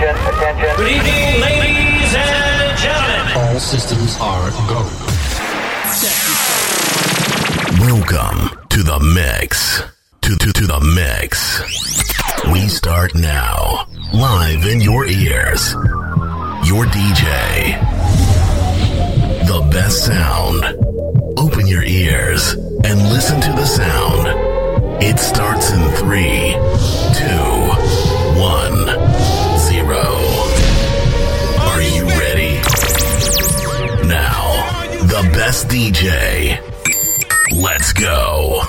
Attention, attention. Good evening, ladies and gentlemen. All systems are go. Welcome to the mix. To, to, to the mix. We start now. Live in your ears. Your DJ. The best sound. Open your ears and listen to the sound. It starts in three, two. the best DJ. Let's go.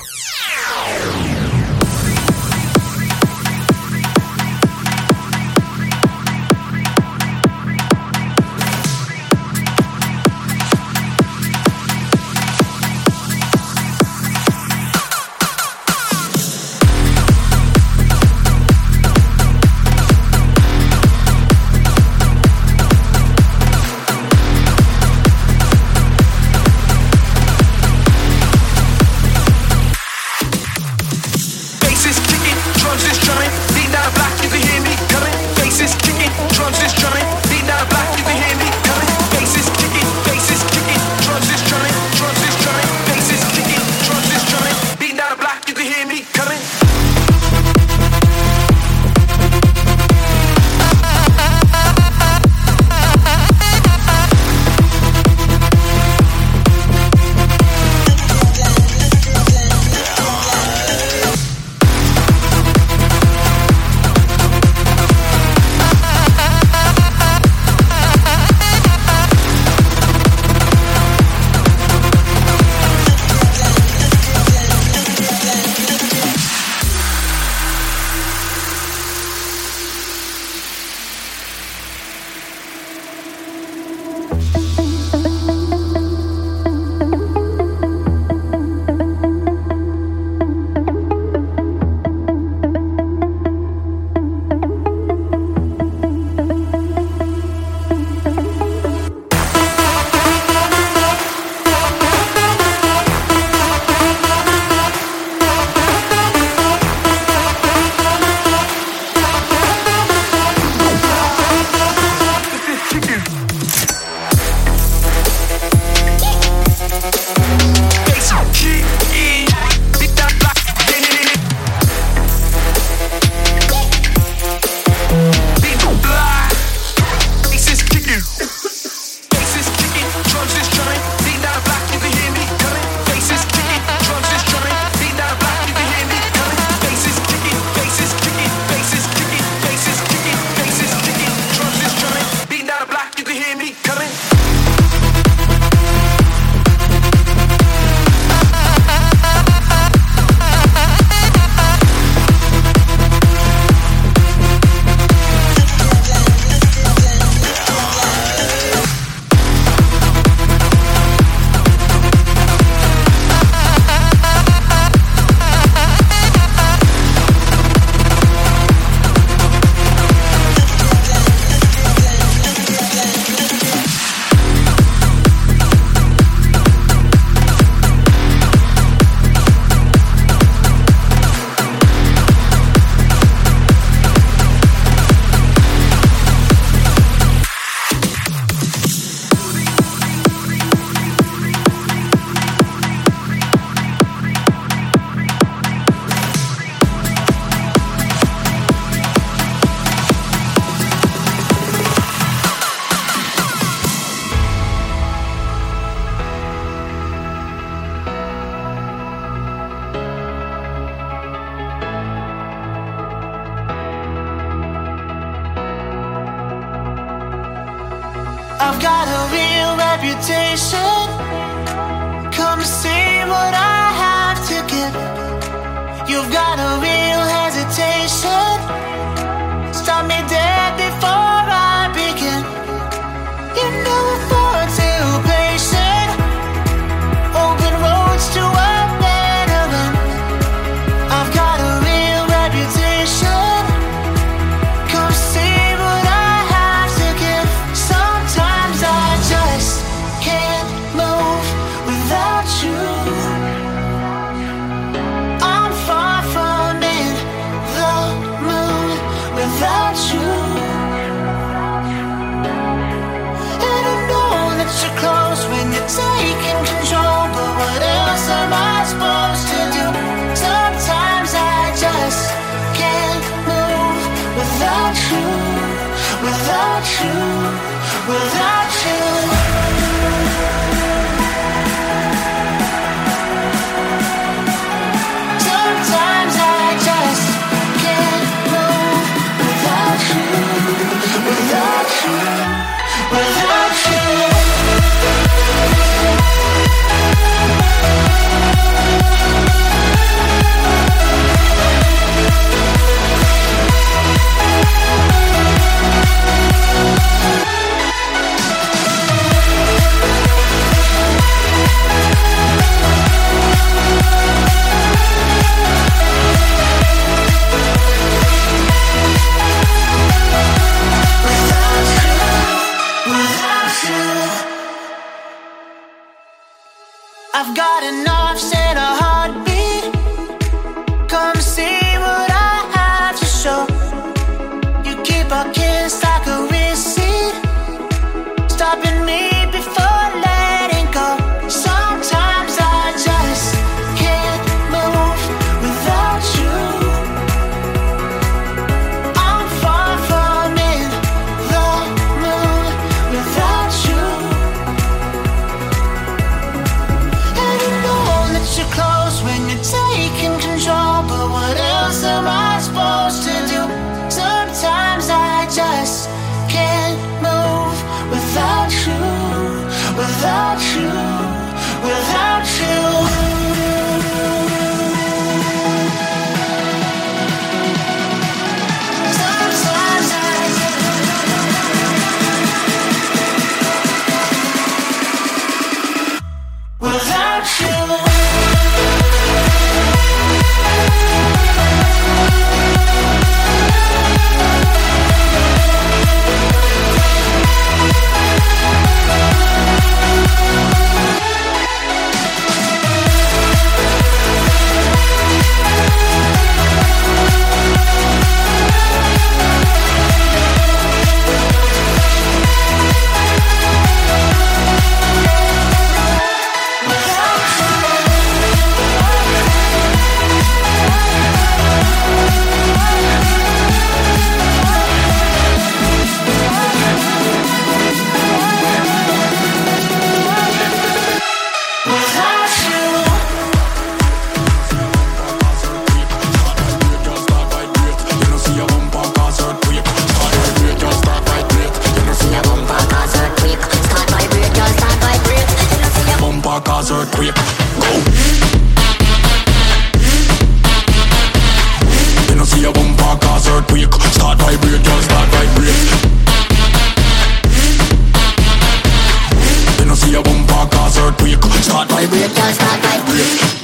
Start vibrate, girl, start vibrate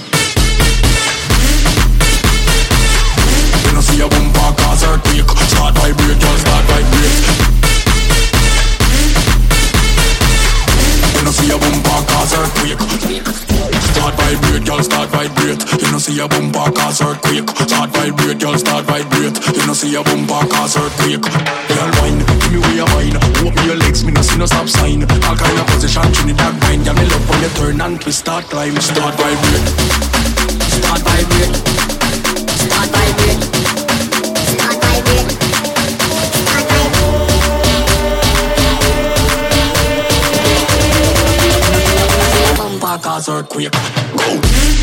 see a boom back cause earthquake. Start vibrate, girl, start vibrate. You no see a boom back cause earthquake. Girl, wine, give me way of wine. Walk me your legs, me no see no stop sign. All kind of position, Trinidad wine. Yeah, me love when you turn and twist, start climb, start vibrate, start vibrate, start vibrate. Start vibrate. Start vibrate. Cause earthquake. Go!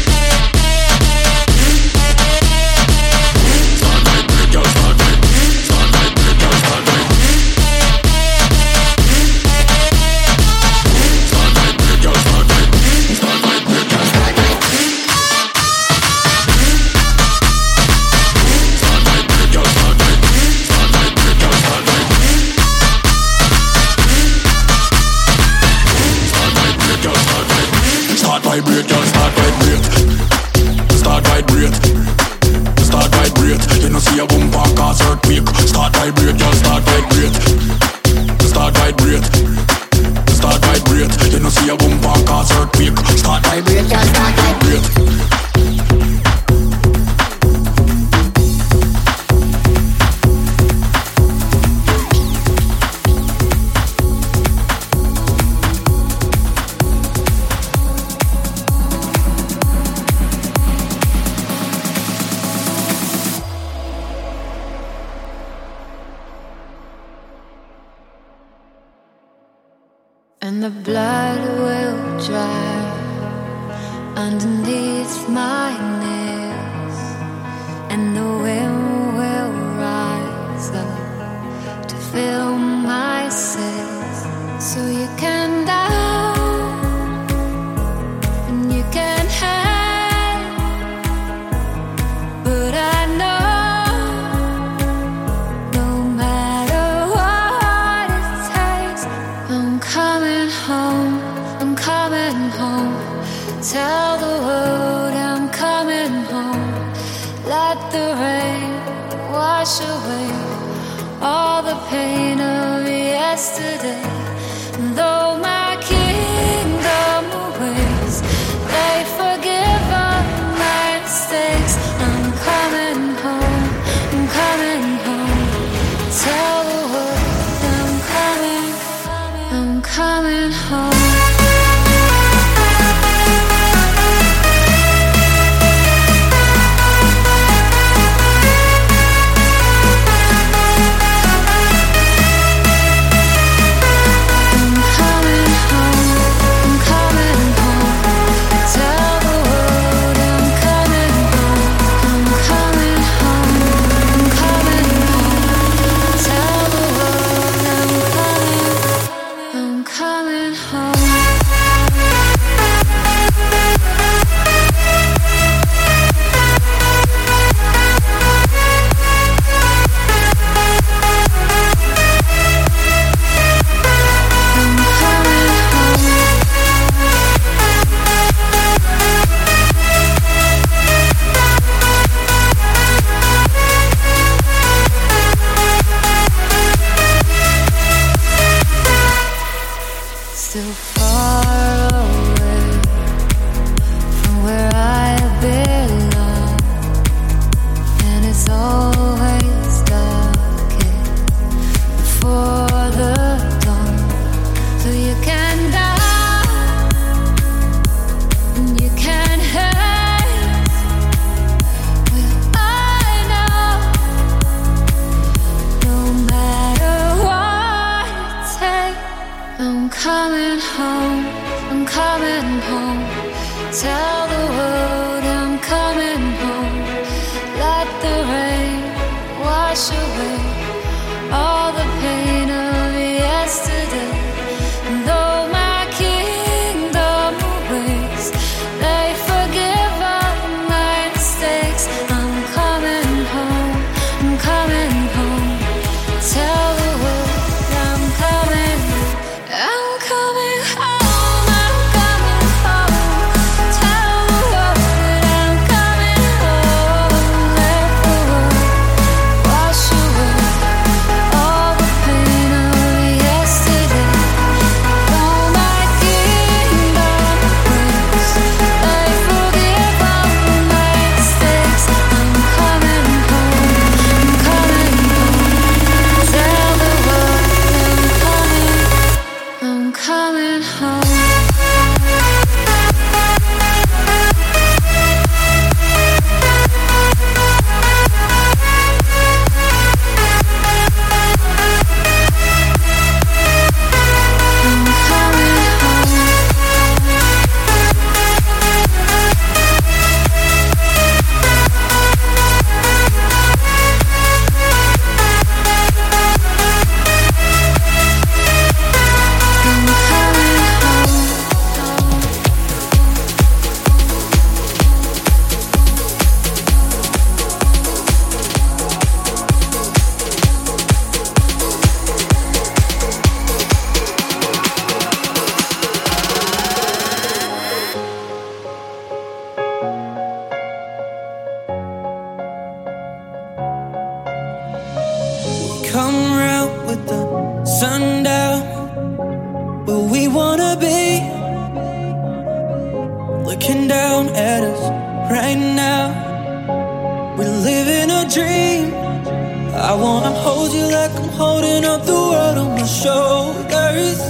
I wanna hold you like I'm holding up the world on my shoulders.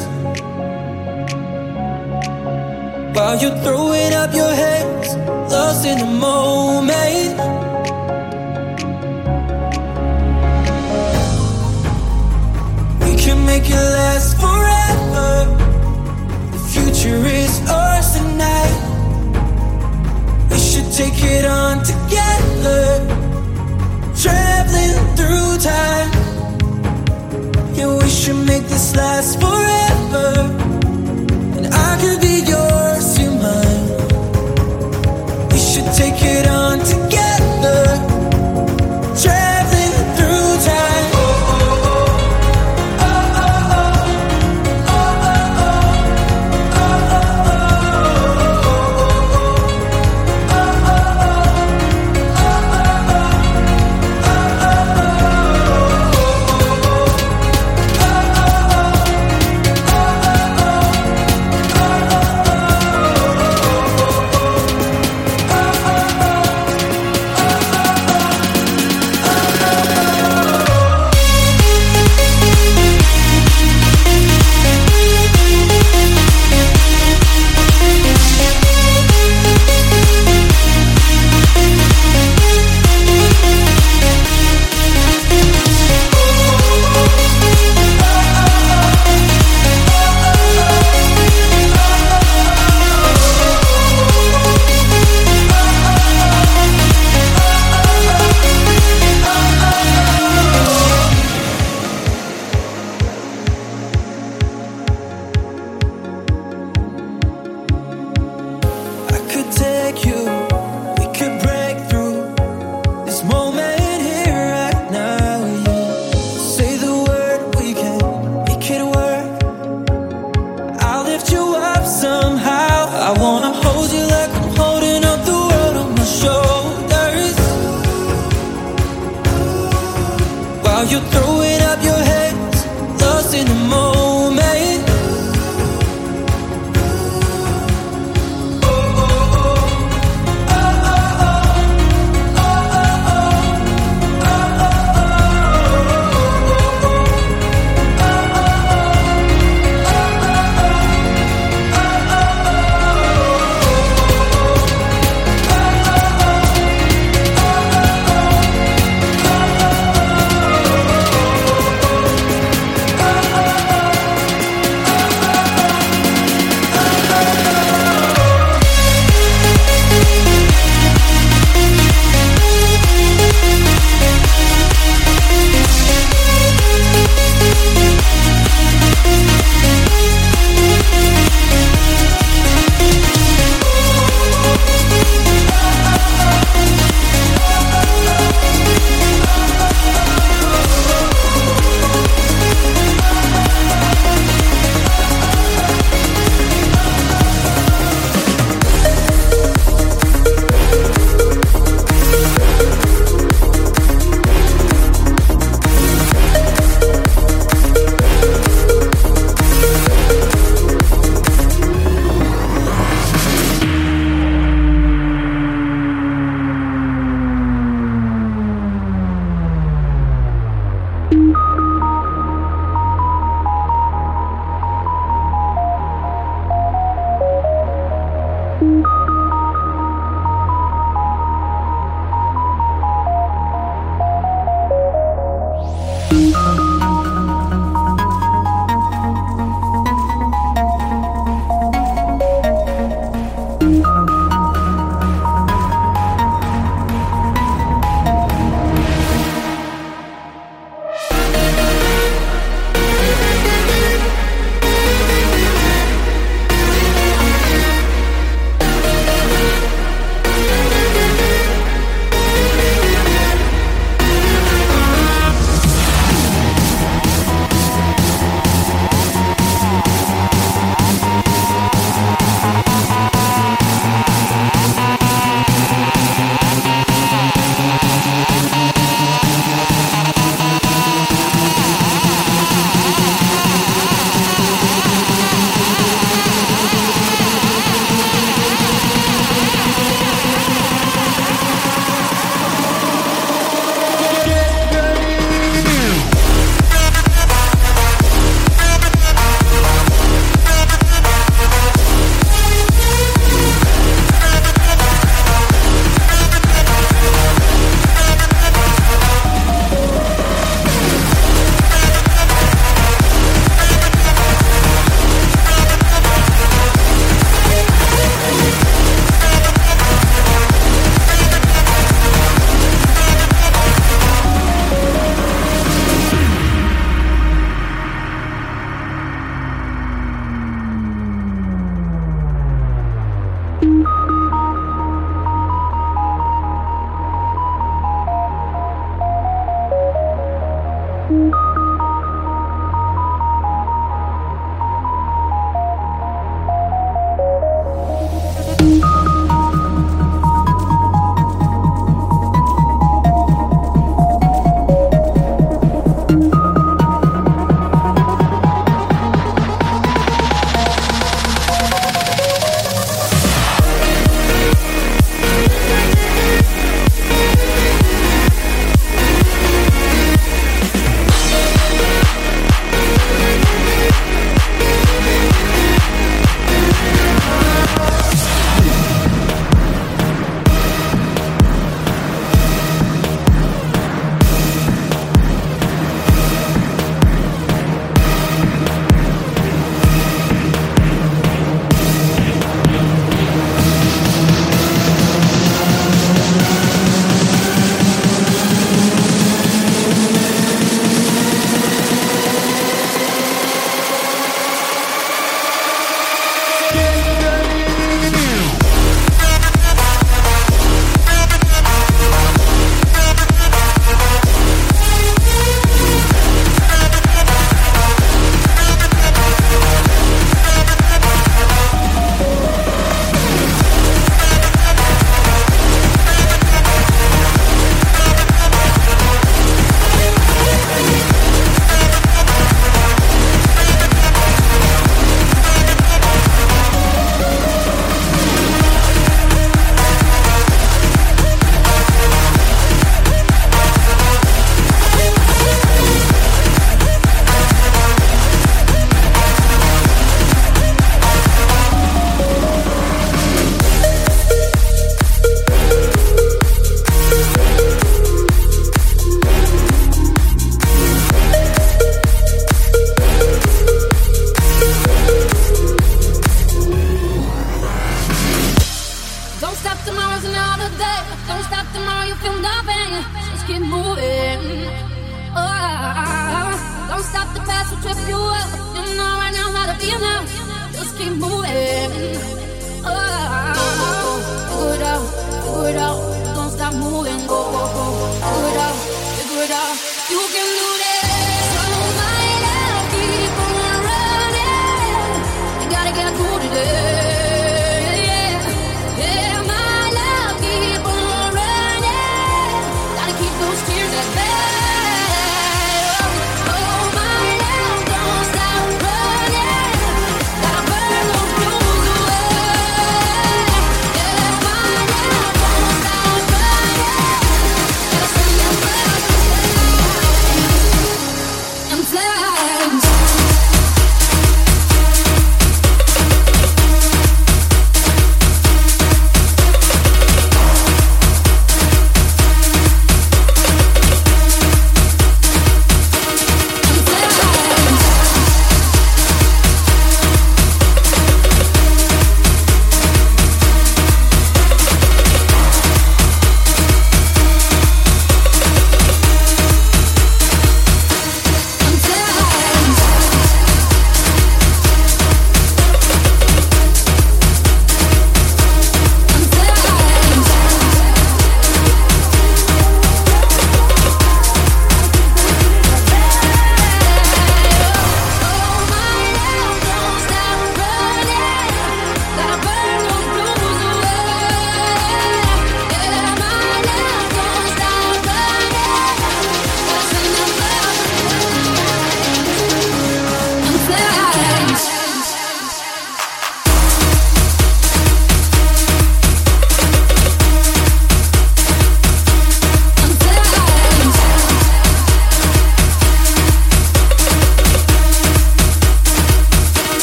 While you're throwing up your hands, lost in the moment. We can make it last forever. The future is ours tonight. We should take it on together. Travel through time. Yeah, we should make this last forever. And I could be yours, you mine. We should take it on together.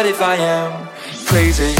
what if I am crazy?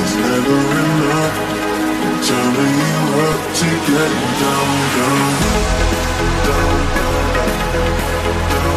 is never enough. Turning you up to getting down, down, down, down, down, down, down.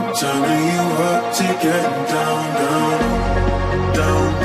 Turning you up to get down, down, down.